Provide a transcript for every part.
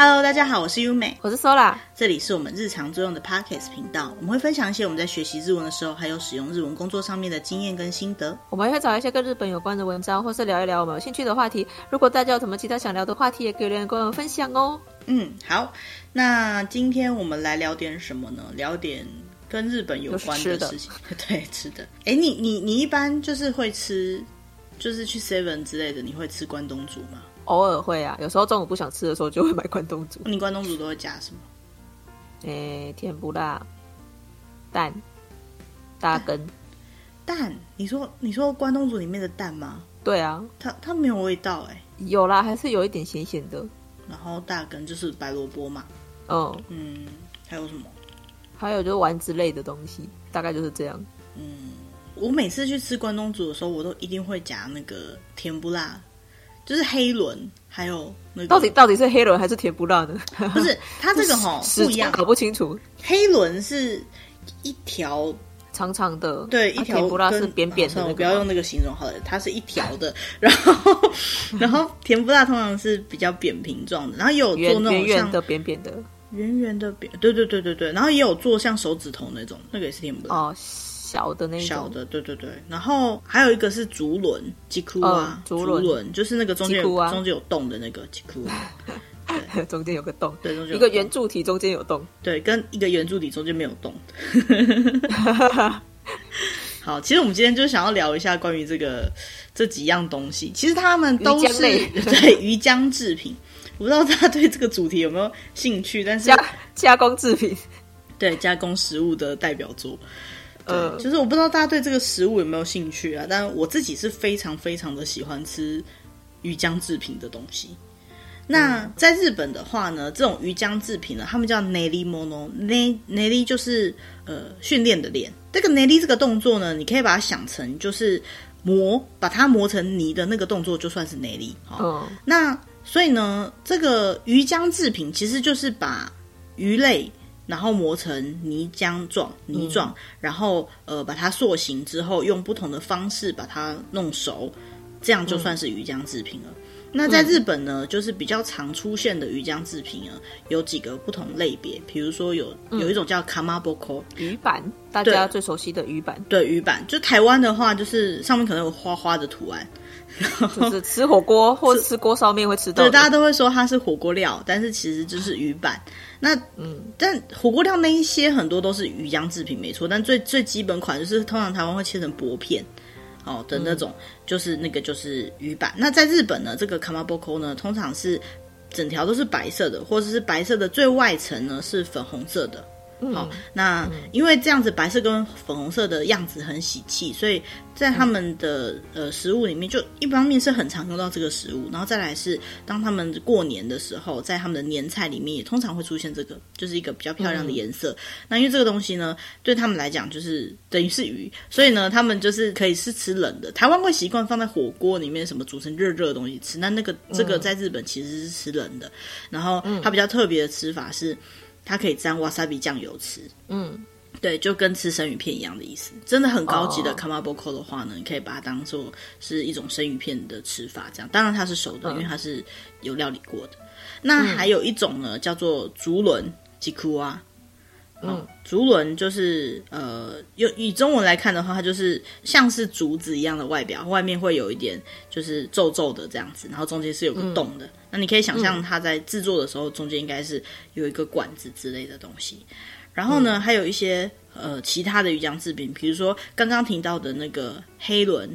Hello，大家好，我是优美，我是 Sola，这里是我们日常作用的 Pockets 频道，我们会分享一些我们在学习日文的时候，还有使用日文工作上面的经验跟心得。我们也会找一些跟日本有关的文章，或是聊一聊我们有兴趣的话题。如果大家有什么其他想聊的话题，也可以留言跟我们分享哦。嗯，好，那今天我们来聊点什么呢？聊点跟日本有关的事情。对，吃的。哎，你你你一般就是会吃，就是去 Seven 之类的，你会吃关东煮吗？偶尔会啊，有时候中午不想吃的时候就会买关东煮。你关东煮都会加什么？诶，甜不辣，蛋，大根，蛋。你说你说关东煮里面的蛋吗？对啊，它它没有味道哎。有啦，还是有一点咸咸的。然后大根就是白萝卜嘛。嗯嗯，还有什么？还有就是丸子类的东西，大概就是这样。嗯，我每次去吃关东煮的时候，我都一定会夹那个甜不辣。就是黑轮，还有那个到底到底是黑轮还是甜不辣的？不是，它这个 哈不一样，搞不清楚。黑轮是一条长长的，对，一条甜不辣是扁扁的。我不要用那个形容好了，它是一条的。然后，然后甜不辣通常是比较扁平状的，然后也有做那种圆圆的、扁扁的、圆圆的扁。对对对对对，然后也有做像手指头那种，那个也是甜不辣。哦。小的那种。小的，对对对，然后还有一个是竹轮，吉库啊，竹轮。就是那个中间有中间有洞的那个吉库啊，中间有个洞，对，中间一个圆柱体中间有洞，对，跟一个圆柱体中间没有洞。好，其实我们今天就想要聊一下关于这个这几样东西，其实他们都是 对鱼浆制品，我不知道大家对这个主题有没有兴趣，但是加加工制品，对加工食物的代表作。对，就是我不知道大家对这个食物有没有兴趣啊？但我自己是非常非常的喜欢吃鱼浆制品的东西。那在日本的话呢，这种鱼浆制品呢，他们叫练り物，练练り就是呃训练的练。这个练り这个动作呢，你可以把它想成就是磨，把它磨成泥的那个动作，就算是练り。哦，那所以呢，这个鱼浆制品其实就是把鱼类。 然后磨成泥浆状、泥状，然后呃把它塑形之后，用不同的方式把它弄熟，这样就算是鱼浆制品了。嗯、那在日本呢，就是比较常出现的鱼浆制品呢，有几个不同类别，比如说有有一种叫 kamaboko 鱼板，大家最熟悉的鱼板，对，对鱼板，就台湾的话，就是上面可能有花花的图案。就是吃火锅 或者吃锅烧面会吃到，对，大家都会说它是火锅料，但是其实就是鱼板。那嗯，但火锅料那一些很多都是鱼浆制品，没错。但最最基本款就是通常台湾会切成薄片，哦的那种，嗯、就是那个就是鱼板。那在日本呢，这个 kamaboko 呢，通常是整条都是白色的，或者是白色的最外层呢是粉红色的。好，那因为这样子白色跟粉红色的样子很喜气，所以在他们的呃食物里面，就一方面是很常用到这个食物，然后再来是当他们过年的时候，在他们的年菜里面也通常会出现这个，就是一个比较漂亮的颜色。嗯、那因为这个东西呢，对他们来讲就是等于是鱼，所以呢，他们就是可以是吃冷的。台湾会习惯放在火锅里面，什么煮成热热的东西吃。那那个这个在日本其实是吃冷的，然后它比较特别的吃法是。它可以沾瓦萨比酱油吃，嗯，对，就跟吃生鱼片一样的意思。真的很高级的 kamaboko 的话呢，你可以把它当做是一种生鱼片的吃法，这样。当然它是熟的，因为它是有料理过的。嗯、那还有一种呢，叫做竹轮吉库啊，嗯，竹轮就是呃，用以中文来看的话，它就是像是竹子一样的外表，外面会有一点就是皱皱的这样子，然后中间是有个洞的。嗯那你可以想象，它在制作的时候，中间应该是有一个管子之类的东西。然后呢，还有一些呃其他的鱼浆制品，比如说刚刚提到的那个黑轮，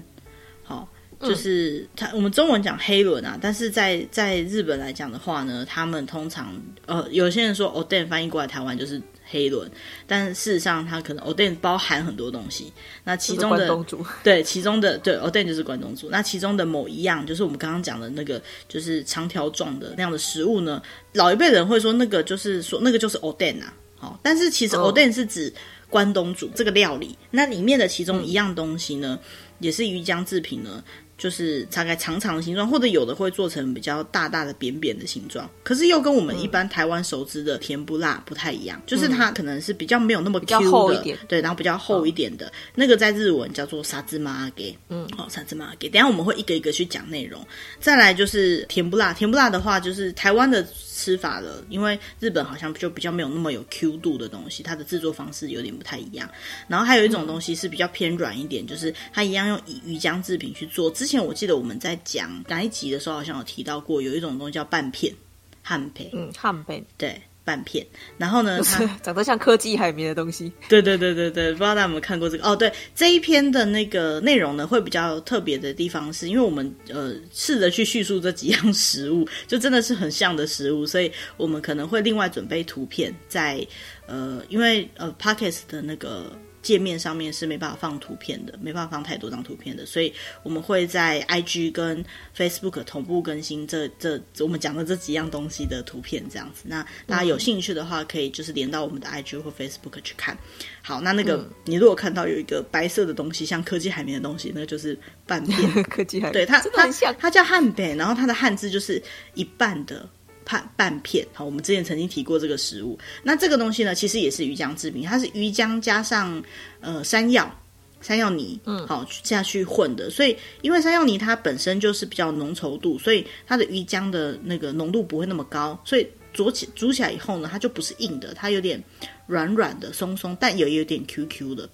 好，就是它我们中文讲黑轮啊，但是在在日本来讲的话呢，他们通常呃有些人说 oden 翻译过来台湾就是。黑轮，但事实上它可能 oden 包含很多东西。那其中的对，其中的对 oden 就是关东煮。那其中的某一样，就是我们刚刚讲的那个，就是长条状的那样的食物呢。老一辈人会说那个就是说那个就是 oden 啊。好，但是其实 oden 是指关东煮这个料理。那里面的其中一样东西呢，也是鱼浆制品呢。就是大概长长的形状，或者有的会做成比较大大的扁扁的形状。可是又跟我们一般台湾熟知的甜不辣不太一样，嗯、就是它可能是比较没有那么 Q 的，对，然后比较厚一点的，哦、那个在日文叫做沙芝麻阿给，嗯，好、哦，沙芝麻阿给。等一下我们会一个一个去讲内容。再来就是甜不辣，甜不辣的话就是台湾的。吃法了，因为日本好像就比较没有那么有 Q 度的东西，它的制作方式有点不太一样。然后还有一种东西是比较偏软一点，嗯、就是它一样用鱼浆制品去做。之前我记得我们在讲哪一集的时候，好像有提到过，有一种东西叫半片汉培，嗯，汉培，对。半片，然后呢，它长得像科技海绵的东西。对对对对对，不知道大家有没有看过这个？哦，对，这一篇的那个内容呢，会比较特别的地方是，因为我们呃试着去叙述这几样食物，就真的是很像的食物，所以我们可能会另外准备图片在，呃，因为呃，Podcast 的那个。界面上面是没办法放图片的，没办法放太多张图片的，所以我们会在 IG 跟 Facebook 同步更新这这我们讲的这几样东西的图片，这样子。那大家有兴趣的话，可以就是连到我们的 IG 或 Facebook 去看。好，那那个、嗯、你如果看到有一个白色的东西，像科技海绵的东西，那个、就是半片 科技海绵，对它它它叫汉北，然后它的汉字就是一半的。半半片，好，我们之前曾经提过这个食物。那这个东西呢，其实也是鱼浆制品，它是鱼浆加上呃山药、山药泥，嗯，好下去混的。所以，因为山药泥它本身就是比较浓稠度，所以它的鱼浆的那个浓度不会那么高。所以煮起煮起来以后呢，它就不是硬的，它有点软软的、松松，但也有点 Q Q 的。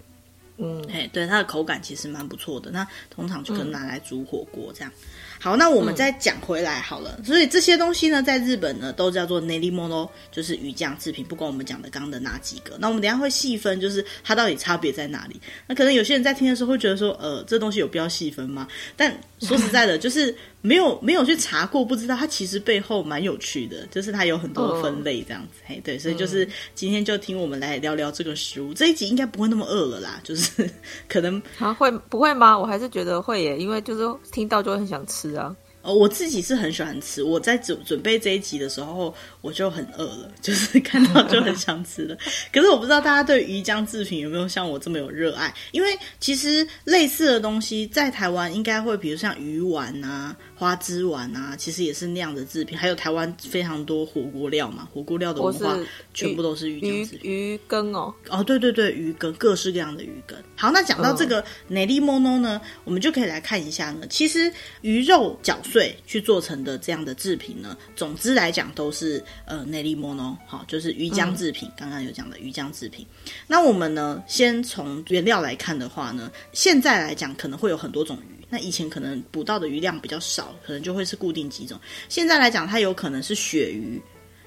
嗯，哎，对，它的口感其实蛮不错的。那通常就可能拿来煮火锅这样。好，那我们再讲回来好了。嗯、所以这些东西呢，在日本呢都叫做 nelimono，就是鱼酱制品。不管我们讲的刚刚的哪几个，那我们等一下会细分，就是它到底差别在哪里。那可能有些人在听的时候会觉得说，呃，这东西有必要细分吗？但说实在的，就是。没有没有去查过，不知道它其实背后蛮有趣的，就是它有很多的分类这样子，哦、嘿，对，所以就是今天就听我们来聊聊这个食物。嗯、这一集应该不会那么饿了啦，就是 可能啊会不会吗？我还是觉得会耶，因为就是听到就会很想吃啊。哦，我自己是很喜欢吃。我在准准备这一集的时候，我就很饿了，就是 看到就很想吃了。可是我不知道大家对鱼浆制品有没有像我这么有热爱？因为其实类似的东西在台湾应该会，比如像鱼丸啊。花枝丸啊，其实也是那样的制品。还有台湾非常多火锅料嘛，火锅料的文化全部都是鱼浆制品。鱼，鱼羹哦，哦，对对对，鱼羹，各式各样的鱼羹。好，那讲到这个 nerimono 呢，我们就可以来看一下呢。其实鱼肉搅碎去做成的这样的制品呢，总之来讲都是呃 nerimono，好，就是鱼浆制品。刚刚、嗯、有讲的鱼浆制品。那我们呢，先从原料来看的话呢，现在来讲可能会有很多种鱼。那以前可能捕到的鱼量比较少，可能就会是固定几种。现在来讲，它有可能是鳕鱼、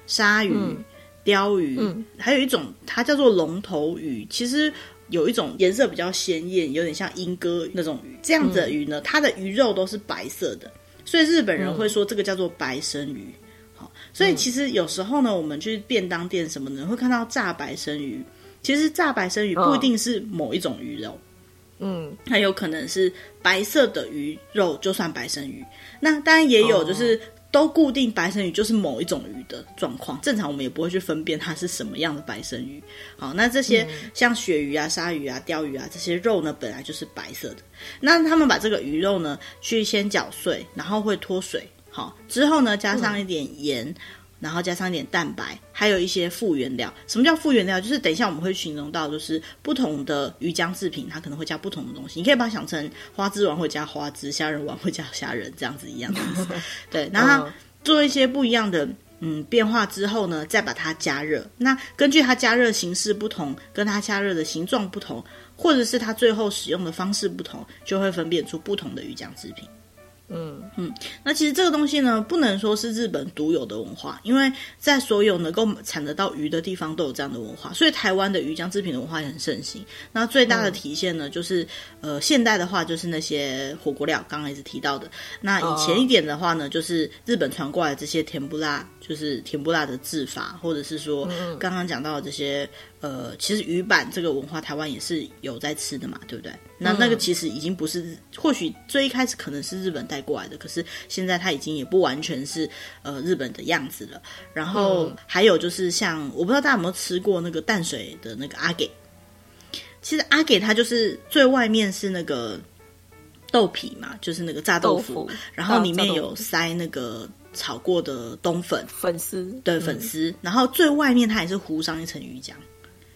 鲨鱼、嗯、鯛鱼，嗯、还有一种它叫做龙头鱼。其实有一种颜色比较鲜艳，有点像鹦哥那种鱼。这样子的鱼呢，它的鱼肉都是白色的，所以日本人会说这个叫做白身鱼。好，所以其实有时候呢，我们去便当店什么的会看到炸白身鱼。其实炸白身鱼不一定是某一种鱼肉。嗯，它有可能是白色的鱼肉，就算白身鱼。那当然也有，就是都固定白身鱼就是某一种鱼的状况。正常我们也不会去分辨它是什么样的白身鱼。好，那这些像鳕鱼啊、鲨鱼啊、鲷鱼啊这些肉呢，本来就是白色的。那他们把这个鱼肉呢，去先搅碎，然后会脱水。好，之后呢，加上一点盐。嗯然后加上一点蛋白，还有一些复原料。什么叫复原料？就是等一下我们会形容到，就是不同的鱼浆制品，它可能会加不同的东西。你可以把它想成花枝丸会加花枝，虾仁丸会加虾仁，这样子一样的意思。对，然后做一些不一样的嗯变化之后呢，再把它加热。那根据它加热形式不同，跟它加热的形状不同，或者是它最后使用的方式不同，就会分辨出不同的鱼浆制品。嗯嗯，那其实这个东西呢，不能说是日本独有的文化，因为在所有能够产得到鱼的地方都有这样的文化，所以台湾的鱼浆制品的文化也很盛行。那最大的体现呢，就是呃，现代的话就是那些火锅料，刚刚一直提到的。那以前一点的话呢，就是日本传过来这些甜不辣，就是甜不辣的制法，或者是说刚刚讲到的这些。呃，其实鱼板这个文化，台湾也是有在吃的嘛，对不对？那那个其实已经不是，或许最一开始可能是日本带过来的，可是现在它已经也不完全是呃日本的样子了。然后还有就是像，我不知道大家有没有吃过那个淡水的那个阿给，其实阿给它就是最外面是那个豆皮嘛，就是那个炸豆腐，豆腐。然后里面有塞那个炒过的冬粉。粉丝，对粉丝，嗯、然后最外面它也是糊上一层鱼浆。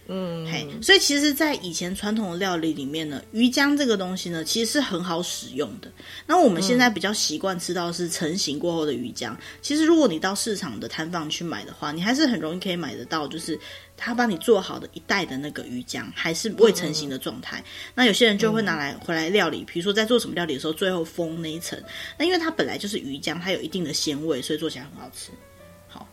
嗯，嘿，所以其实，在以前传统的料理里面呢，鱼浆这个东西呢，其实是很好使用的。那我们现在比较习惯吃到是成型过后的鱼浆。其实，如果你到市场的摊贩去买的话，你还是很容易可以买得到，就是他帮你做好的一袋的那个鱼浆，还是未成型的状态。那有些人就会拿来回来料理，比如说在做什么料理的时候，最后封那一层。那因为它本来就是鱼浆，它有一定的鲜味，所以做起来很好吃。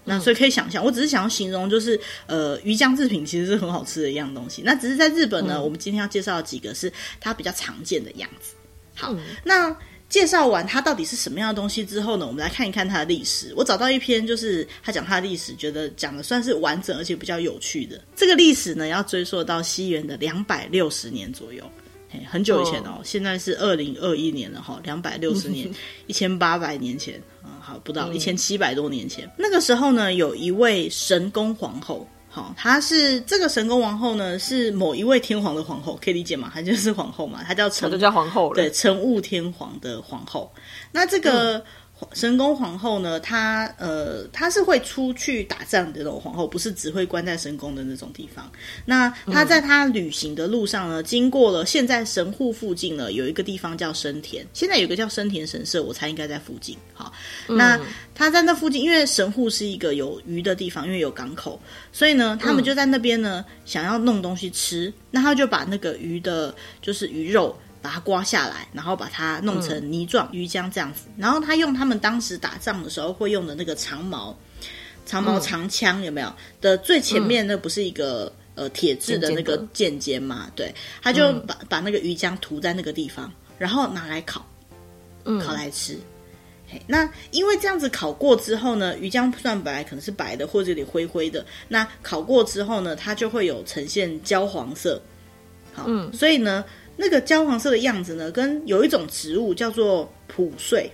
那所以可以想象，我只是想要形容，就是呃，鱼浆制品其实是很好吃的一样东西。那只是在日本呢，嗯、我们今天要介绍的几个是它比较常见的样子。好，嗯、那介绍完它到底是什么样的东西之后呢，我们来看一看它的历史。我找到一篇，就是他讲它的历史，觉得讲的算是完整而且比较有趣的。这个历史呢，要追溯到西元的两百六十年左右，嘿，很久以前哦。哦现在是二零二一年了哈，两百六十年，一千八百年前。好，不到一千七百多年前，嗯、那个时候呢，有一位神宫皇后，好，她是这个神宫皇后呢，是某一位天皇的皇后，可以理解吗？她就是皇后嘛，她叫成，就叫皇后了，对，成雾天皇的皇后。那这个。嗯神宫皇后呢，她呃，她是会出去打仗的那种皇后，不是只会关在神宫的那种地方。那她在她旅行的路上呢，经过了现在神户附近呢，有一个地方叫生田，现在有个叫生田神社，我猜应该在附近。好，那她在那附近，因为神户是一个有鱼的地方，因为有港口，所以呢，他们就在那边呢，想要弄东西吃，那他就把那个鱼的，就是鱼肉。把它刮下来，然后把它弄成泥状鱼浆这样子。然后他用他们当时打仗的时候会用的那个长矛、长矛长枪有没有？的最前面那不是一个呃铁质的那个剑尖嘛？对，他就把把那个鱼浆涂在那个地方，然后拿来烤，烤来吃。嘿，那因为这样子烤过之后呢，鱼浆算本来可能是白的或者有点灰灰的，那烤过之后呢，它就会有呈现焦黄色。好，嗯，所以呢。那个焦黄色的样子呢，跟有一种植物叫做蒲穗，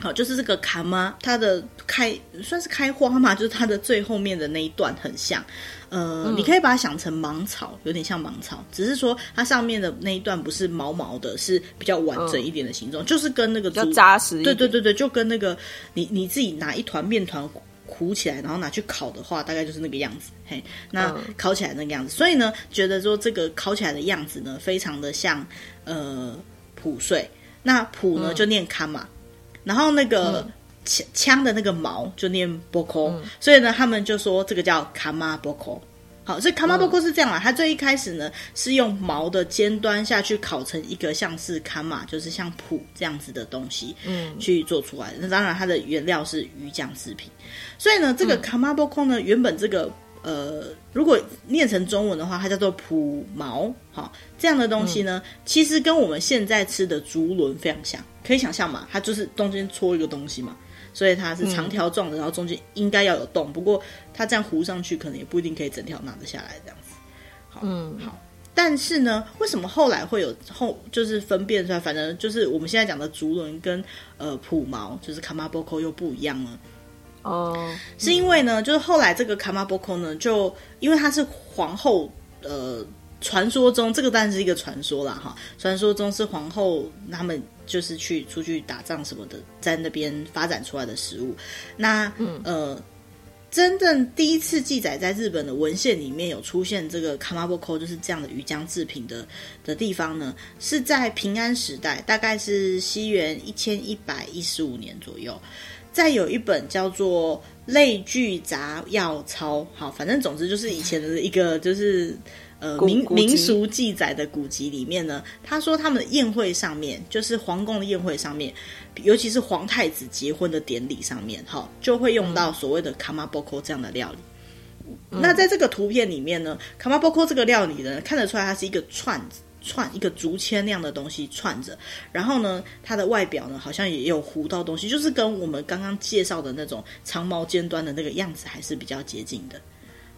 好，就是这个卡妈，它的开算是开花嘛，就是它的最后面的那一段很像，呃，嗯、你可以把它想成芒草，有点像芒草，只是说它上面的那一段不是毛毛的，是比较完整一点的形状，嗯、就是跟那个比较扎实，对对对对，就跟那个你你自己拿一团面团。糊起来，然后拿去烤的话，大概就是那个样子。嘿，那烤起来那个样子，所以呢，觉得说这个烤起来的样子呢，非常的像呃普碎。那普呢就念卡嘛，然后那个枪枪的那个毛就念波扣，所以呢，他们就说这个叫卡玛波扣。好，所以卡玛波库是这样啊，它最一开始呢是用毛的尖端下去烤成一个像是卡玛，就是像蒲这样子的东西，嗯，去做出来的。那当然它的原料是鱼酱制品，所以呢，这个卡玛波库呢，原本这个呃，如果念成中文的话，它叫做蒲毛，好，这样的东西呢，其实跟我们现在吃的竹轮非常像，可以想象嘛，它就是中间戳一个东西嘛。所以它是长条状的，嗯、然后中间应该要有洞。不过它这样糊上去，可能也不一定可以整条拿得下来这样子。好，嗯，好。但是呢，为什么后来会有后就是分辨出来？反正就是我们现在讲的竹轮跟呃蒲毛，就是卡玛波扣又不一样了。哦，是因为呢，就是后来这个卡玛波扣呢，就因为它是皇后呃。传说中，这个当然是一个传说啦，哈。传说中是皇后他们就是去出去打仗什么的，在那边发展出来的食物。那、嗯、呃，真正第一次记载在日本的文献里面有出现这个卡玛波扣，就是这样的鱼浆制品的的地方呢，是在平安时代，大概是西元一千一百一十五年左右，再有一本叫做《类聚杂药抄》，好，反正总之就是以前的一个就是。呃，民民俗记载的古籍里面呢，他说他们的宴会上面，就是皇宫的宴会上面，尤其是皇太子结婚的典礼上面，哈，就会用到所谓的卡玛波扣这样的料理。嗯、那在这个图片里面呢，卡玛波扣这个料理呢，看得出来它是一个串串一个竹签那样的东西串着，然后呢，它的外表呢好像也有糊到东西，就是跟我们刚刚介绍的那种长毛尖端的那个样子还是比较接近的。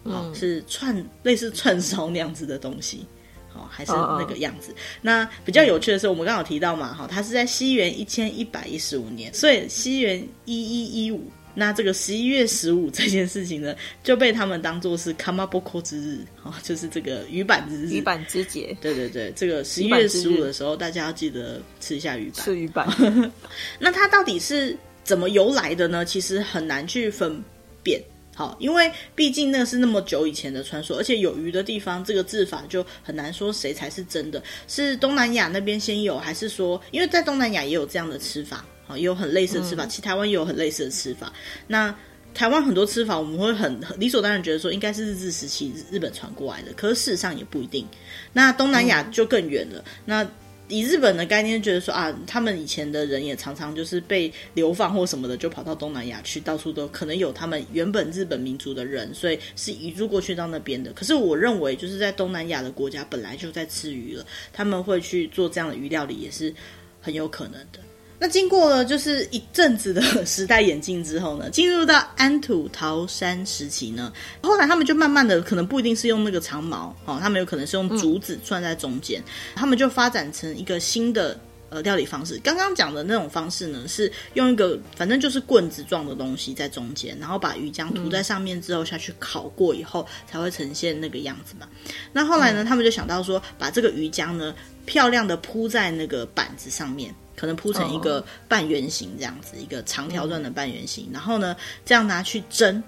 好，是串类似串烧那样子的东西，好，还是那个样子。Oh, oh. 那比较有趣的是，我们刚好提到嘛，哈，它是在西元一千一百一十五年，所以西元一一一五那这个十一月十五这件事情呢，就被他们当做是 Kamaboko 之日，哦，就是这个鱼板之日，鱼板之节。对对对，这个十一月十五的时候，大家要记得吃一下鱼板。吃鱼板。那它到底是怎么由来的呢？其实很难去分辨。好，因为毕竟那个是那么久以前的传说，而且有鱼的地方，这个字法就很难说谁才是真的，是东南亚那边先有，还是说，因为在东南亚也有这样的吃法，好，也有很类似的吃法，其实台湾也有很类似的吃法。那台湾很多吃法，我们会很理所当然觉得说应该是日治时期日本传过来的，可是事实上也不一定。那东南亚就更远了，那。以日本的概念，觉得说啊，他们以前的人也常常就是被流放或什么的，就跑到东南亚去，到处都可能有他们原本日本民族的人，所以是移住过去到那边的。可是我认为，就是在东南亚的国家本来就在吃鱼了，他们会去做这样的鱼料理，也是很有可能的。那经过了就是一阵子的时代演进之后呢，进入到安土桃山时期呢，后来他们就慢慢的可能不一定是用那个长矛哦，他们有可能是用竹子串在中间，他们就发展成一个新的呃料理方式。刚刚讲的那种方式呢，是用一个反正就是棍子状的东西在中间，然后把鱼浆涂在上面之后下去烤过以后，才会呈现那个样子嘛。那后来呢，他们就想到说，把这个鱼浆呢漂亮的铺在那个板子上面。可能铺成一个半圆形这样子，哦、一个长条状的半圆形，嗯、然后呢，这样拿去蒸。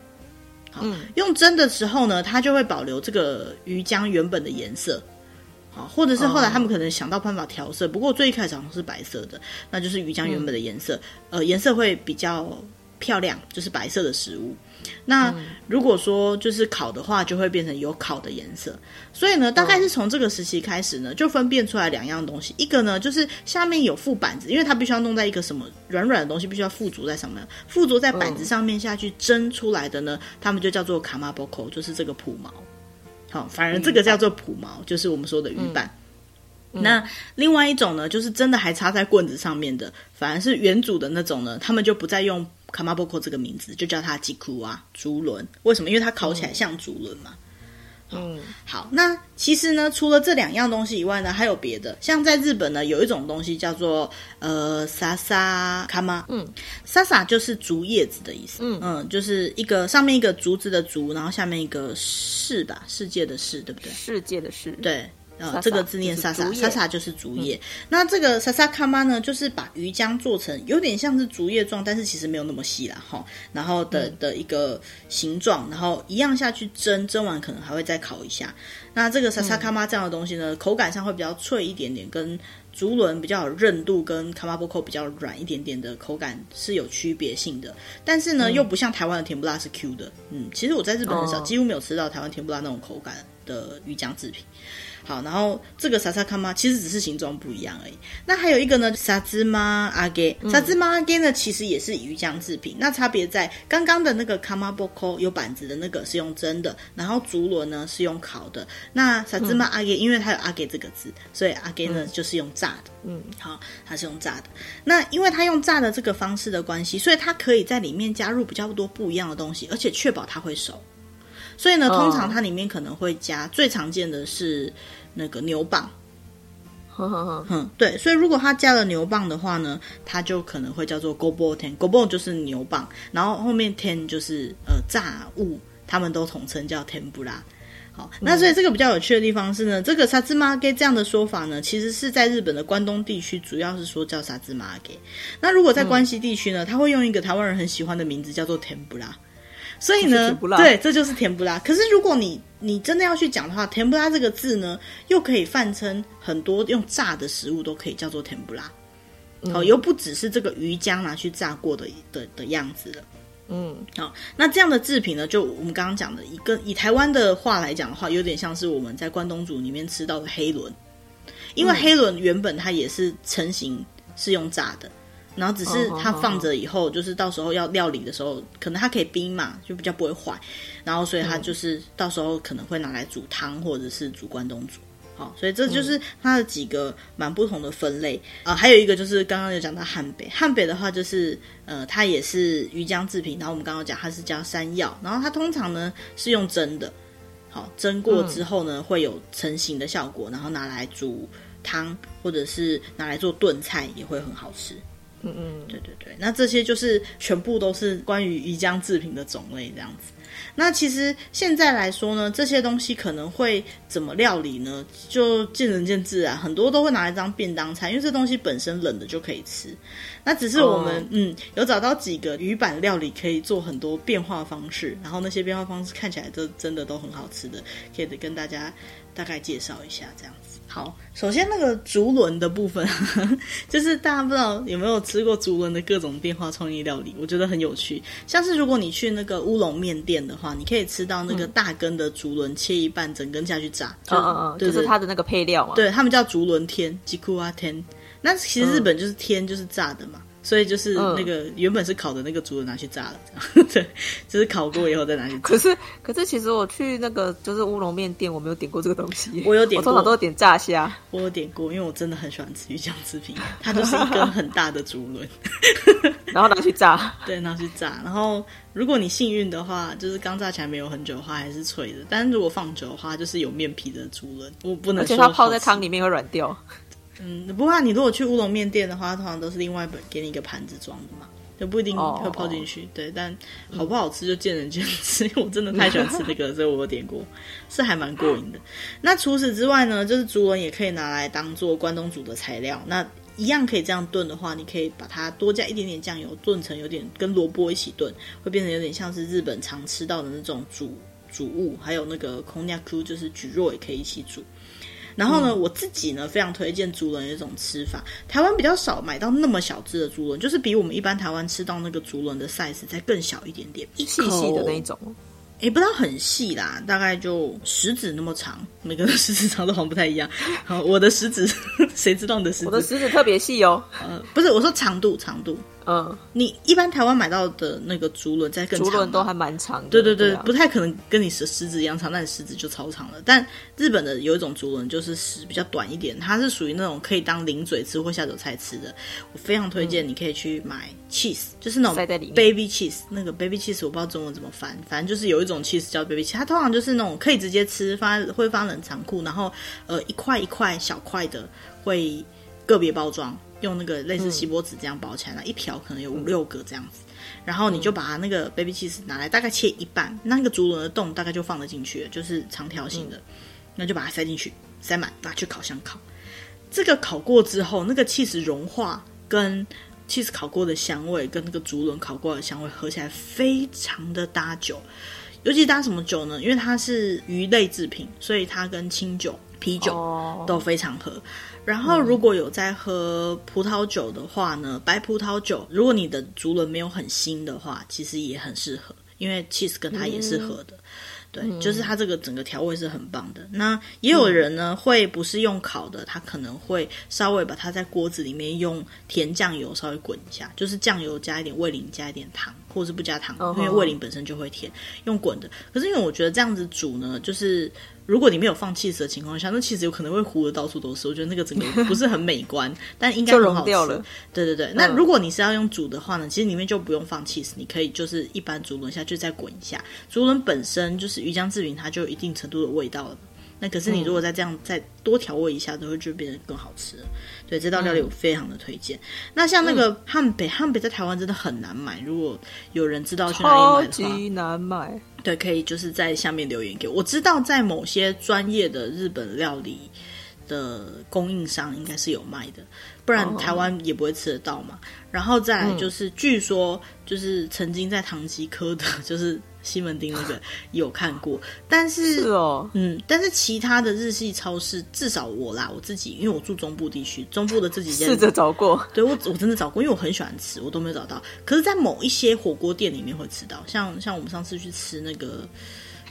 好，嗯、用蒸的时候呢，它就会保留这个鱼浆原本的颜色。好，或者是后来他们可能想到办法调色，哦、不过最一开始好像是白色的，那就是鱼浆原本的颜色。嗯、呃，颜色会比较漂亮，就是白色的食物。那如果说就是烤的话，就会变成有烤的颜色。所以呢，大概是从这个时期开始呢，就分辨出来两样东西。一个呢，就是下面有附板子，因为它必须要弄在一个什么软软的东西，必须要附着在上面，附着在板子上面下去蒸出来的呢，他们就叫做卡马波口，就是这个蒲毛。好，反而这个叫做蒲毛，就是我们说的鱼板。那另外一种呢，就是真的还插在棍子上面的，反而是原主的那种呢，他们就不再用。卡马波克这个名字就叫它吉库啊，竹轮。为什么？因为它烤起来像竹轮嘛。嗯，好。那其实呢，除了这两样东西以外呢，还有别的。像在日本呢，有一种东西叫做呃萨萨卡玛。嗯，萨萨就是竹叶子的意思。嗯嗯，就是一个上面一个竹子的竹，然后下面一个世吧，世界的世，对不对？世界的世，对。呃，这个字念萨萨，萨萨就是竹叶。嗯、那这个萨萨卡玛呢，就是把鱼浆做成有点像是竹叶状，但是其实没有那么细啦，哈。然后的的一个形状，然后一样下去蒸，蒸完可能还会再烤一下。那这个萨萨卡玛这样的东西呢，嗯、口感上会比较脆一点点，跟竹轮比较有韧度，跟卡玛波扣比较软一点点的口感是有区别性的。但是呢，嗯、又不像台湾的甜不辣是 Q 的。嗯，其实我在日本很少，哦、几乎没有吃到台湾甜不辣那种口感的鱼浆制品。好，然后这个萨萨卡玛其实只是形状不一样而已。那还有一个呢，萨兹玛阿给，萨兹玛阿给呢，其实也是鱼浆制品。那差别在刚刚的那个卡玛波扣有板子的那个是用蒸的，然后竹轮呢是用烤的。那萨兹玛阿给，因为它有阿给这个字，所以阿给呢就是用炸的。嗯，好，它是用炸的。那因为它用炸的这个方式的关系，所以它可以在里面加入比较多不一样的东西，而且确保它会熟。所以呢，通常它里面可能会加、oh. 最常见的是那个牛蒡，哼哼哼，哼，对。所以如果它加了牛蒡的话呢，它就可能会叫做 gobo ten，gobo 就是牛蒡，然后后面 ten 就是呃炸物，他们都统称叫 tempura。好，那所以这个比较有趣的地方是呢，这个沙兹玛给这样的说法呢，其实是在日本的关东地区，主要是说叫沙兹玛给。那如果在关西地区呢，他会用一个台湾人很喜欢的名字叫做 tempura。所以呢，对，这就是甜不辣。可是如果你你真的要去讲的话，甜不辣这个字呢，又可以泛称很多用炸的食物都可以叫做甜不辣。好、嗯，又不只是这个鱼浆拿去炸过的的的样子了。嗯，好，那这样的制品呢，就我们刚刚讲的一个以台湾的话来讲的话，有点像是我们在关东煮里面吃到的黑轮，因为黑轮原本它也是成型是用炸的。然后只是它放着以后，就是到时候要料理的时候，可能它可以冰嘛，就比较不会坏。然后所以它就是到时候可能会拿来煮汤或者是煮关东煮。好，所以这就是它的几个蛮不同的分类啊、呃。还有一个就是刚刚有讲到汉北，汉北的话就是呃，它也是鱼浆制品。然后我们刚刚讲它是加山药，然后它通常呢是用蒸的。好，蒸过之后呢会有成型的效果，然后拿来煮汤或者是拿来做炖菜也会很好吃。嗯嗯，对对对，那这些就是全部都是关于鱼浆制品的种类这样子。那其实现在来说呢，这些东西可能会怎么料理呢？就见仁见智啊。很多都会拿来当便当餐，因为这东西本身冷的就可以吃。那只是我们、oh. 嗯有找到几个鱼板料理可以做很多变化方式，然后那些变化方式看起来都真的都很好吃的，可以跟大家大概介绍一下这样子。好，首先那个竹轮的部分，呵 呵就是大家不知道有没有吃过竹轮的各种变化创意料理，我觉得很有趣。像是如果你去那个乌龙面店的话，你可以吃到那个大根的竹轮切一半，整根下去炸。嗯嗯嗯，就是它的那个配料嘛。对，他们叫竹轮天，吉库阿天。那其实日本就是天，就是炸的嘛。所以就是那个原本是烤的那个竹轮拿去炸了，对，就是烤过以后再拿去炸。可是可是其实我去那个就是乌龙面店，我没有点过这个东西。我有点过，我通常都点炸虾。我有点过，因为我真的很喜欢吃鱼酱制品，它就是一根很大的竹轮，然后拿去炸。对，拿去炸。然后如果你幸运的话，就是刚炸起来没有很久的话，还是脆的。但是如果放久的话，就是有面皮的竹轮。我不能说，而且它泡在汤里面会软掉。嗯，不过你如果去乌龙面店的话，通常都是另外给你一个盘子装的嘛，就不一定会泡进去。Oh. 对，但好不好吃就见仁见智。因为我真的太喜欢吃这个，所以我有点过，是还蛮过瘾的。那除此之外呢，就是竹轮也可以拿来当做关东煮的材料。那一样可以这样炖的话，你可以把它多加一点点酱油，炖成有点跟萝卜一起炖，会变成有点像是日本常吃到的那种煮煮物，还有那个こんにゃく就是蒟蒻也可以一起煮。 然后呢，嗯、我自己呢非常推荐竹轮的一种吃法。台湾比较少买到那么小只的竹轮，就是比我们一般台湾吃到那个竹轮的 size 再更小一点点，细细的那一种。也不知道很细啦，大概就食指那么长，每个人食指长度好像不太一样。好，我的食指，谁知道你的食指？我的食指特别细哦。呃，不是，我说长度，长度。嗯，你一般台湾买到的那个竹轮在更长，竹轮都还蛮长的。对对对，对啊、不太可能跟你的食指一样长，但你食指就超长了。但日本的有一种竹轮就是食比较短一点，它是属于那种可以当零嘴吃或下酒菜吃的。我非常推荐你可以去买 cheese，、嗯、就是那种 baby cheese，那个 baby cheese 我不知道中文怎么翻，反正就是有一种 cheese 叫 baby cheese，它通常就是那种可以直接吃，放会放冷藏库，然后呃一块一块小块的会个别包装。用那个类似锡箔纸这样包起来，一条可能有五六个这样子，然后你就把它那个 baby cheese 拿来，大概切一半，那个竹轮的洞大概就放得进去了，就是长条形的，嗯、那就把它塞进去，塞满，拿去烤箱烤。这个烤过之后，那个 cheese 融化，跟 cheese 烤过的香味，跟那个竹轮烤过的香味合起来，非常的搭酒。尤其搭什么酒呢？因为它是鱼类制品，所以它跟清酒、啤酒都非常合。哦然后，如果有在喝葡萄酒的话呢，嗯、白葡萄酒，如果你的竹轮没有很新的话，其实也很适合，因为 cheese 跟它也是合的。嗯、对，嗯、就是它这个整个调味是很棒的。那也有人呢，嗯、会不是用烤的，他可能会稍微把它在锅子里面用甜酱油稍微滚一下，就是酱油加一点味淋，加一点糖，或是不加糖，哦、因为味淋本身就会甜，用滚的。可是因为我觉得这样子煮呢，就是。如果你没有放起司的情况下，那起司有可能会糊的到处都是。我觉得那个整个不是很美观，但应该很好吃。掉了。对对对，那如果你是要用煮的话呢，其实里面就不用放起司，你可以就是一般竹轮下去再滚一下。竹轮本身就是鱼浆制品，它就有一定程度的味道了。那可是你如果再这样再多调味一下，都会就变得更好吃了。对，这道料理我非常的推荐。嗯、那像那个汉北，汉北在台湾真的很难买。如果有人知道去哪里买的话，超级难买。对，可以就是在下面留言给我。我知道在某些专业的日本料理的供应商应该是有卖的，不然台湾也不会吃得到嘛。然后再来就是，据说就是曾经在唐吉诃德，就是。西门町那个有看过，但是，是哦，嗯，但是其他的日系超市，至少我啦，我自己，因为我住中部地区，中部的这几间试着找过，对我我真的找过，因为我很喜欢吃，我都没有找到。可是，在某一些火锅店里面会吃到，像像我们上次去吃那个。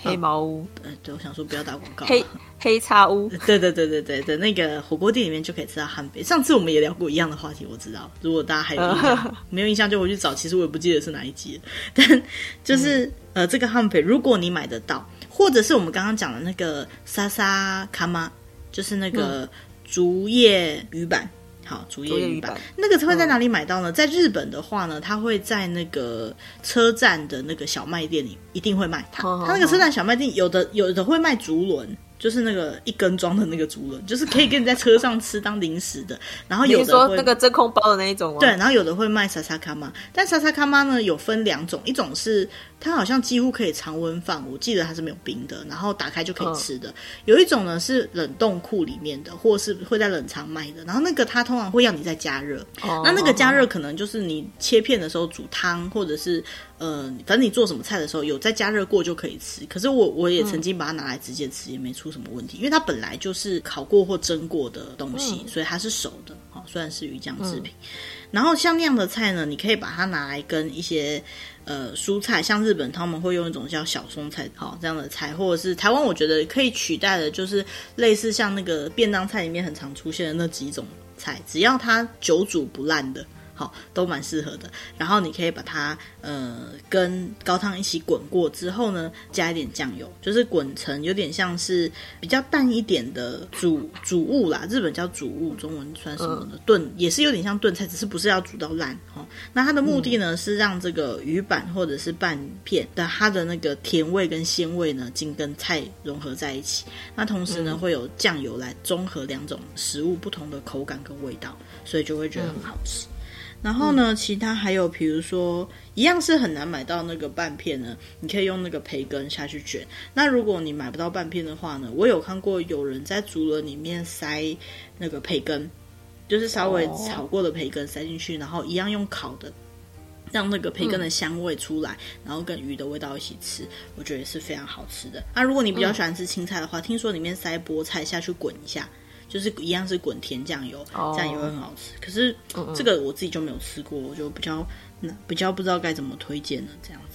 黑毛屋，呃，对，我想说不要打广告。黑黑叉屋，对对对对对的那个火锅店里面就可以吃到汉北。上次我们也聊过一样的话题，我知道。如果大家还有印象，没有印象就回去找。其实我也不记得是哪一集了，但就是、嗯、呃，这个汉北，如果你买得到，或者是我们刚刚讲的那个沙沙卡玛，就是那个竹叶鱼板。好，竹叶鱼板，那个会在哪里买到呢？嗯、在日本的话呢，它会在那个车站的那个小卖店里一定会卖它。它、嗯、那个车站小卖店有的有的会卖竹轮，就是那个一根装的那个竹轮，就是可以跟你在车上吃当零食的。然后有的会说那个真空包的那一种吗？对，然后有的会卖沙沙卡玛，但沙沙卡玛呢有分两种，一种是它好像几乎可以常温放，我记得它是没有冰的，然后打开就可以吃的。嗯、有一种呢是冷冻库里面的，或是会在冷藏卖的。然后那个它通常会要你再加热，哦、那那个加热可能就是你切片的时候煮汤，或者是呃，反正你做什么菜的时候有再加热过就可以吃。可是我我也曾经把它拿来直接吃，也没出什么问题，因为它本来就是烤过或蒸过的东西，嗯、所以它是熟的。哦，虽然是鱼酱制品。嗯然后像那样的菜呢，你可以把它拿来跟一些呃蔬菜，像日本他们会用一种叫小松菜，好这样的菜，或者是台湾我觉得可以取代的，就是类似像那个便当菜里面很常出现的那几种菜，只要它久煮不烂的。好，都蛮适合的。然后你可以把它呃跟高汤一起滚过之后呢，加一点酱油，就是滚成有点像是比较淡一点的煮煮物啦。日本叫煮物，中文算什么呢？炖、嗯、也是有点像炖菜，只是不是要煮到烂。哦，那它的目的呢、嗯、是让这个鱼板或者是半片的它的那个甜味跟鲜味呢，经跟菜融合在一起。那同时呢，嗯、会有酱油来中和两种食物不同的口感跟味道，所以就会觉得很好吃。嗯然后呢，嗯、其他还有，比如说，一样是很难买到那个半片呢，你可以用那个培根下去卷。那如果你买不到半片的话呢，我有看过有人在竹轮里面塞那个培根，就是稍微炒过的培根塞进去，然后一样用烤的，让那个培根的香味出来，嗯、然后跟鱼的味道一起吃，我觉得是非常好吃的。那如果你比较喜欢吃青菜的话，嗯、听说里面塞菠菜下去滚一下。就是一样是滚甜酱油，这样也会很好吃。可是这个我自己就没有吃过，我就比较比较不知道该怎么推荐了，这样子。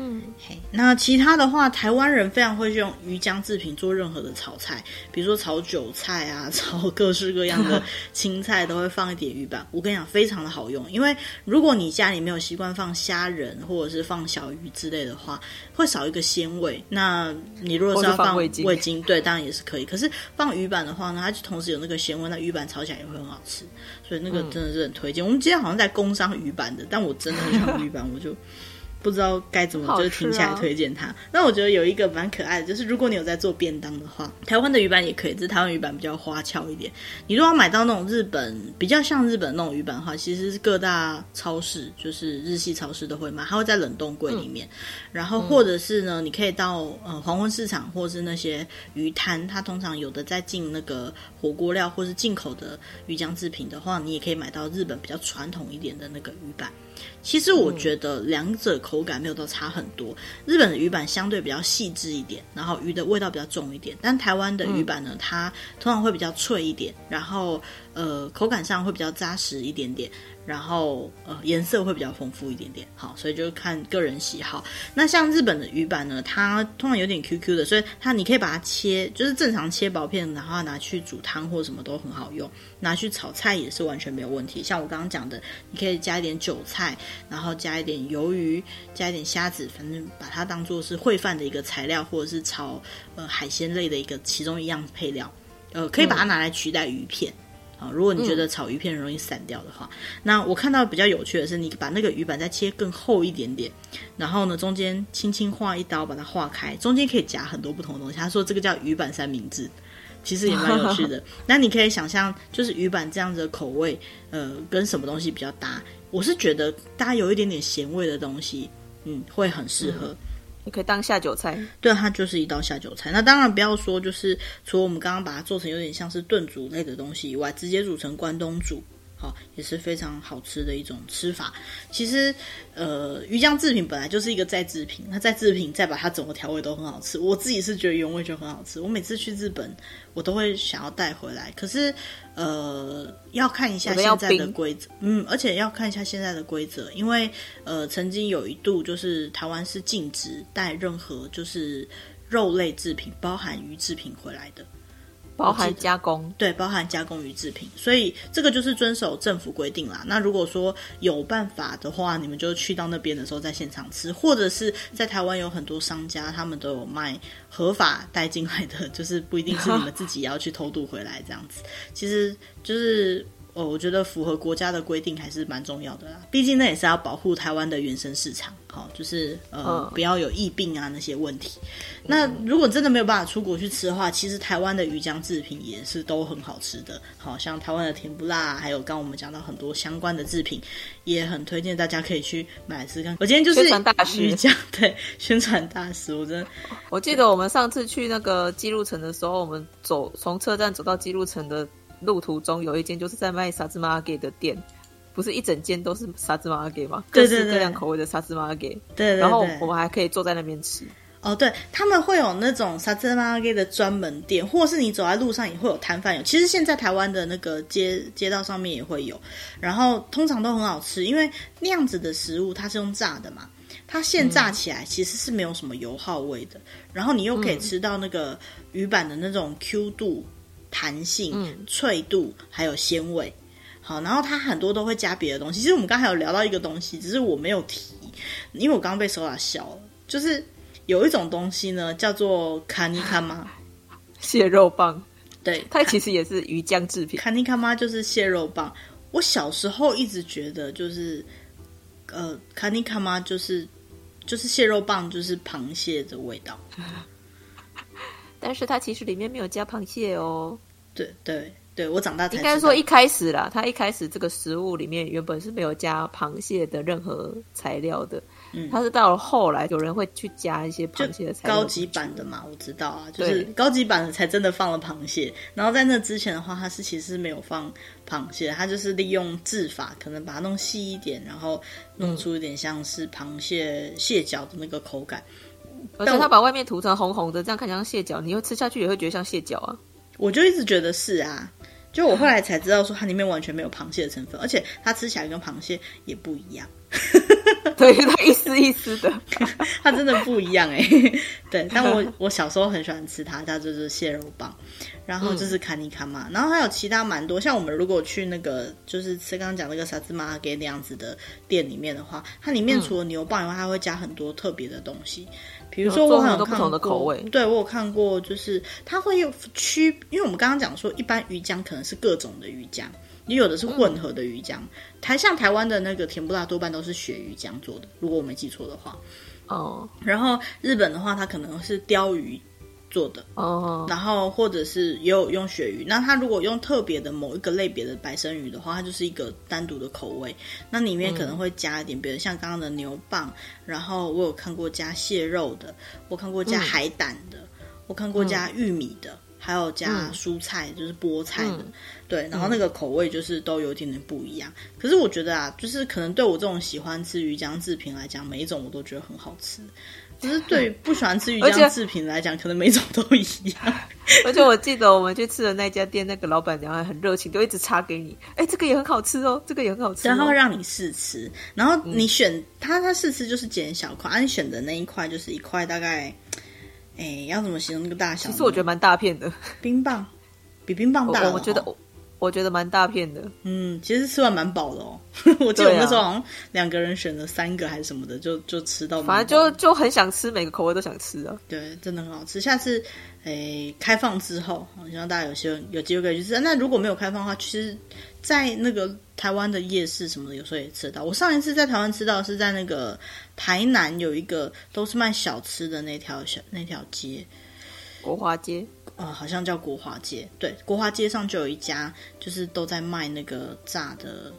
嗯，嘿，那其他的话，台湾人非常会用鱼浆制品做任何的炒菜，比如说炒韭菜啊，炒各式各样的 青菜，都会放一点鱼板。我跟你讲，非常的好用，因为如果你家里没有习惯放虾仁或者是放小鱼之类的话，会少一个鲜味。那你如果是要放味精，味精，对，当然也是可以。可是放鱼板的话呢，它就同时有那个鲜味，那鱼板炒起来也会很好吃。所以那个真的是很推荐。嗯、我们今天好像在工商鱼板的，但我真的很喜欢鱼板，我就。不知道该怎么就是停下来推荐它。那、啊、我觉得有一个蛮可爱的，就是如果你有在做便当的话，台湾的鱼板也可以，只是台湾鱼板比较花俏一点。你如果要买到那种日本比较像日本那种鱼板的话，其实是各大超市，就是日系超市都会卖，它会在冷冻柜里面。嗯、然后或者是呢，你可以到呃黄昏市场或者是那些鱼摊，它通常有的在进那个火锅料或是进口的鱼浆制品的话，你也可以买到日本比较传统一点的那个鱼板。其实我觉得两者口感没有都差很多。日本的鱼板相对比较细致一点，然后鱼的味道比较重一点。但台湾的鱼板呢，它通常会比较脆一点，然后呃口感上会比较扎实一点点。然后呃颜色会比较丰富一点点，好，所以就看个人喜好。那像日本的鱼板呢，它通常有点 Q Q 的，所以它你可以把它切，就是正常切薄片，然后拿去煮汤或什么都很好用，拿去炒菜也是完全没有问题。像我刚刚讲的，你可以加一点韭菜，然后加一点鱿鱼，加一点虾子，反正把它当做是烩饭的一个材料，或者是炒呃海鲜类的一个其中一样配料，呃，可以把它拿来取代鱼片。啊，如果你觉得炒鱼片容易散掉的话，嗯、那我看到比较有趣的是，你把那个鱼板再切更厚一点点，然后呢，中间轻轻划一刀把它划开，中间可以夹很多不同的东西。他说这个叫鱼板三明治，其实也蛮有趣的。那你可以想象，就是鱼板这样子的口味，呃，跟什么东西比较搭？我是觉得搭有一点点咸味的东西，嗯，会很适合。嗯可以当下酒菜，对，它就是一道下酒菜。那当然不要说，就是除了我们刚刚把它做成有点像是炖煮类的东西以外，直接煮成关东煮。好，也是非常好吃的一种吃法。其实，呃，鱼酱制品本来就是一个再制品，那再制品再把它整个调味都很好吃。我自己是觉得原味就很好吃。我每次去日本，我都会想要带回来。可是，呃，要看一下现在的规则，嗯，而且要看一下现在的规则，因为呃，曾经有一度就是台湾是禁止带任何就是肉类制品，包含鱼制品回来的。包含加工，对，包含加工鱼制品，所以这个就是遵守政府规定啦。那如果说有办法的话，你们就去到那边的时候在现场吃，或者是在台湾有很多商家，他们都有卖合法带进来的，就是不一定是你们自己要去偷渡回来这样子。其实就是呃，我觉得符合国家的规定还是蛮重要的啦。毕竟那也是要保护台湾的原生市场，好，就是呃、嗯，不要有疫病啊那些问题。那如果真的没有办法出国去吃的话，其实台湾的鱼浆制品也是都很好吃的，好像台湾的甜不辣，还有刚刚我们讲到很多相关的制品，也很推荐大家可以去买来吃看。我今天就是鱼浆，对，宣传大使，我真的，我记得我们上次去那个记录城的时候，我们走从车站走到记录城的。路途中有一间就是在卖沙芝麻给的店，不是一整间都是沙芝麻给吗？各式各样口味的沙芝麻给。对，对，对，然后我们还可以坐在那边吃。哦，对，他们会有那种沙芝麻给的专门店，或是你走在路上也会有摊贩有。其实现在台湾的那个街街道上面也会有，然后通常都很好吃，因为那样子的食物它是用炸的嘛，它现炸起来其实是没有什么油耗味的，嗯、然后你又可以吃到那个鱼板的那种 Q 度。弹性、嗯、脆度还有鲜味，好，然后它很多都会加别的东西。其实我们刚才有聊到一个东西，只是我没有提，因为我刚刚被手打笑了。就是有一种东西呢，叫做卡尼卡玛蟹肉棒，对，它其实也是鱼浆制品。卡尼卡玛就是蟹肉棒。我小时候一直觉得，就是呃，卡尼卡玛就是就是蟹肉棒，就是螃蟹的味道。但是它其实里面没有加螃蟹哦。对对对，我长大才应该说一开始啦，它一开始这个食物里面原本是没有加螃蟹的任何材料的。嗯，它是到了后来有人会去加一些螃蟹的材料。高级版的嘛，我知道啊，就是高级版的才真的放了螃蟹。然后在那之前的话，它是其实是没有放螃蟹，它就是利用制法，可能把它弄细一点，然后弄出一点像是螃蟹蟹脚的那个口感。而且它把外面涂成红红的，这样看起来像蟹脚，你又吃下去也会觉得像蟹脚啊。我就一直觉得是啊，就我后来才知道说它里面完全没有螃蟹的成分，而且它吃起来跟螃蟹也不一样。对，它一丝一丝的，它真的不一样哎。对，但我我小时候很喜欢吃它，它就是蟹肉棒，然后就是卡尼卡嘛，然后还有其他蛮多，像我们如果去那个就是吃刚刚讲那个沙兹玛给那样子的店里面的话，它里面除了牛棒以外，它会加很多特别的东西。比如说，我很有看过，口味。对我有看过，就是它会有区，因为我们刚刚讲说，一般鱼浆可能是各种的鱼浆，也有的是混合的鱼浆。嗯、台像台湾的那个甜不辣多半都是鳕鱼浆做的，如果我没记错的话。哦，然后日本的话，它可能是鲷鱼。做的哦，然后或者是也有用鳕鱼，那它如果用特别的某一个类别的白身鱼的话，它就是一个单独的口味，那里面可能会加一点别的，像刚刚的牛蒡，然后我有看过加蟹肉的，我看过加海胆的，嗯、我看过加玉米的，嗯、还有加蔬菜，就是菠菜的，嗯、对，然后那个口味就是都有一点点不一样。可是我觉得啊，就是可能对我这种喜欢吃鱼浆制品来讲，每一种我都觉得很好吃。只是对于不喜欢吃鱼浆制品来讲，可能每种都一样。而且我记得我们去吃的那家店，那个老板娘还很热情，就一直插给你。哎，这个也很好吃哦，这个也很好吃哦。然后让你试吃，然后你选他，他试吃就是剪小块，啊，你选的那一块就是一块大概，哎，要怎么形容那个大小？其实我觉得蛮大片的，冰棒比冰棒大。我觉得。我觉得蛮大片的，嗯，其实吃完蛮饱的哦。我记得我那时候好像两个人选了三个还是什么的，就就吃到。反正就就很想吃，每个口味都想吃啊。对，真的很好吃。下次诶开放之后，希望大家有机会有机会可以去吃。那如果没有开放的话，其实，在那个台湾的夜市什么的，有时候也吃得到。我上一次在台湾吃到是在那个台南有一个都是卖小吃的那条小那条街，国华街。呃，好像叫国华街，对，国华街上就有一家，就是都在卖那个炸的。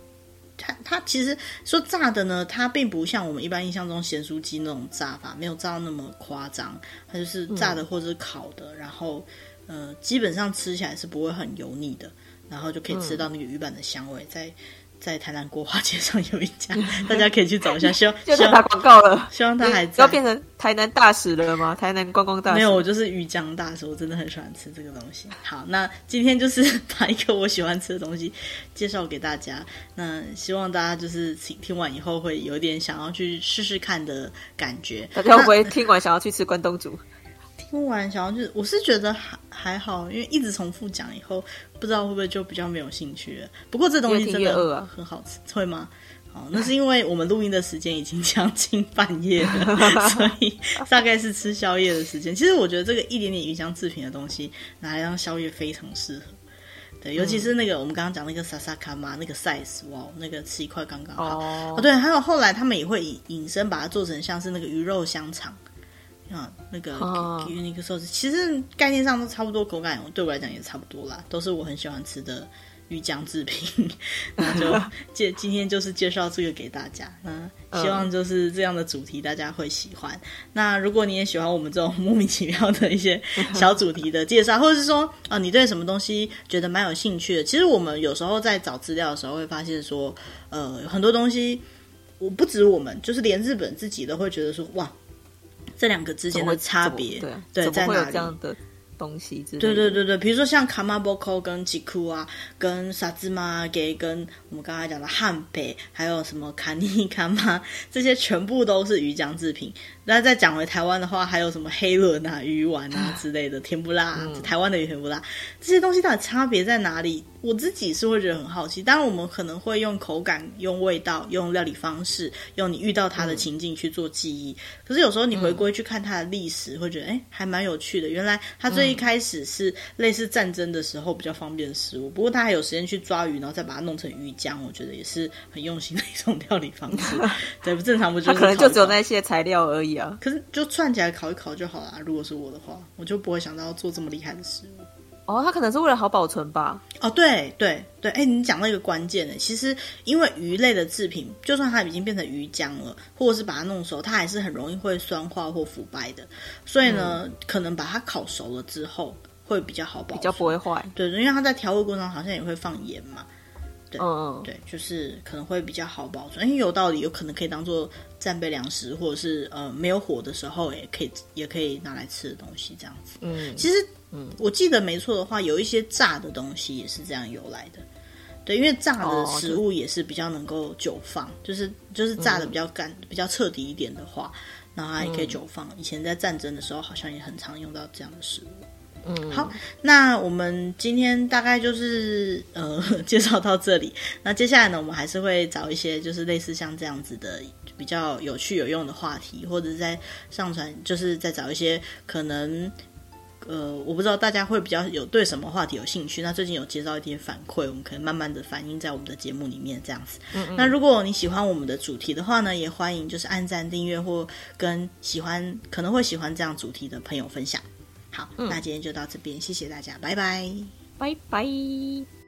它它其实说炸的呢，它并不像我们一般印象中咸酥鸡那种炸法，没有炸到那么夸张。它就是炸的或者是烤的，嗯、然后呃，基本上吃起来是不会很油腻的，然后就可以吃到那个鱼板的香味在。在台南国华街上有一家，大家可以去找一下。希望 就在打广告了，希望他还要变成台南大使了吗？台南观光大使？没有，我就是鱼浆大使。我真的很喜欢吃这个东西。好，那今天就是 把一个我喜欢吃的东西介绍给大家。那希望大家就是听听完以后会有点想要去试试看的感觉。大家会不会听完想要去吃关东煮？听完想要去，我是觉得还还好，因为一直重复讲以后，不知道会不会就比较没有兴趣了。不过这东西真的很好吃，会吗？好，那是因为我们录音的时间已经将近半夜了，所以大概是吃宵夜的时间。其实我觉得这个一点点鱼香制品的东西拿来当宵夜非常适合。对，尤其是那个、嗯、我们刚刚讲那个萨萨卡玛那个 size，哇，那个吃一块刚刚好。哦，哦，对，还有后来他们也会引引申把它做成像是那个鱼肉香肠，啊，那个鱼那个寿司，其实概念上都差不多，口感对我来讲也差不多啦，都是我很喜欢吃的。鱼浆制品，那就介今天就是介绍这个给大家。嗯，希望就是这样的主题大家会喜欢。嗯、那如果你也喜欢我们这种莫名其妙的一些 小主题的介绍，或者是说啊，你对什么东西觉得蛮有兴趣的，其实我们有时候在找资料的时候会发现说，呃，很多东西我不止我们，就是连日本自己都会觉得说，哇，这两个之间的差别，对对，在哪里？东西之类的，对对对对，比如说像卡马波扣跟吉库啊，跟萨兹玛给，跟我们刚才讲的汉北，还有什么卡尼卡玛，这些全部都是鱼浆制品。那再讲回台湾的话，还有什么黑轮啊、鱼丸啊之类的甜不辣，嗯、台湾的鱼甜不辣，这些东西到底差别在哪里？我自己是会觉得很好奇，当然我们可能会用口感、用味道、用料理方式、用你遇到它的情境去做记忆。嗯、可是有时候你回归去看它的历史，嗯、会觉得哎，还蛮有趣的。原来它最一开始是类似战争的时候比较方便的食物，不过它还有时间去抓鱼，然后再把它弄成鱼浆，我觉得也是很用心的一种料理方式。对，不正常不就是它可能就只有那些材料而已啊？可是就串起来烤一烤就好了。如果是我的话，我就不会想到要做这么厉害的食物。哦，它可能是为了好保存吧？哦，对对对，哎，你讲到一个关键的，其实因为鱼类的制品，就算它已经变成鱼浆了，或者是把它弄熟，它还是很容易会酸化或腐败的。所以呢，嗯、可能把它烤熟了之后会比较好保存，比较不会坏。对，因为它在调味过程中好像也会放盐嘛。对，嗯对，就是可能会比较好保存。因为有道理，有可能可以当做战备粮食，或者是呃没有火的时候也可以也可以拿来吃的东西，这样子。嗯，其实。嗯，我记得没错的话，有一些炸的东西也是这样由来的。对，因为炸的食物也是比较能够久放，哦、就是就是炸的比较干、嗯、比较彻底一点的话，然后它也可以久放。嗯、以前在战争的时候，好像也很常用到这样的食物。嗯，好，那我们今天大概就是呃 介绍到这里。那接下来呢，我们还是会找一些就是类似像这样子的比较有趣有用的话题，或者是在上传，就是再找一些可能。呃，我不知道大家会比较有对什么话题有兴趣。那最近有接到一点反馈，我们可能慢慢的反映在我们的节目里面这样子。嗯嗯。那如果你喜欢我们的主题的话呢，也欢迎就是按赞、订阅或跟喜欢可能会喜欢这样主题的朋友分享。好，嗯、那今天就到这边，谢谢大家，拜拜，拜拜。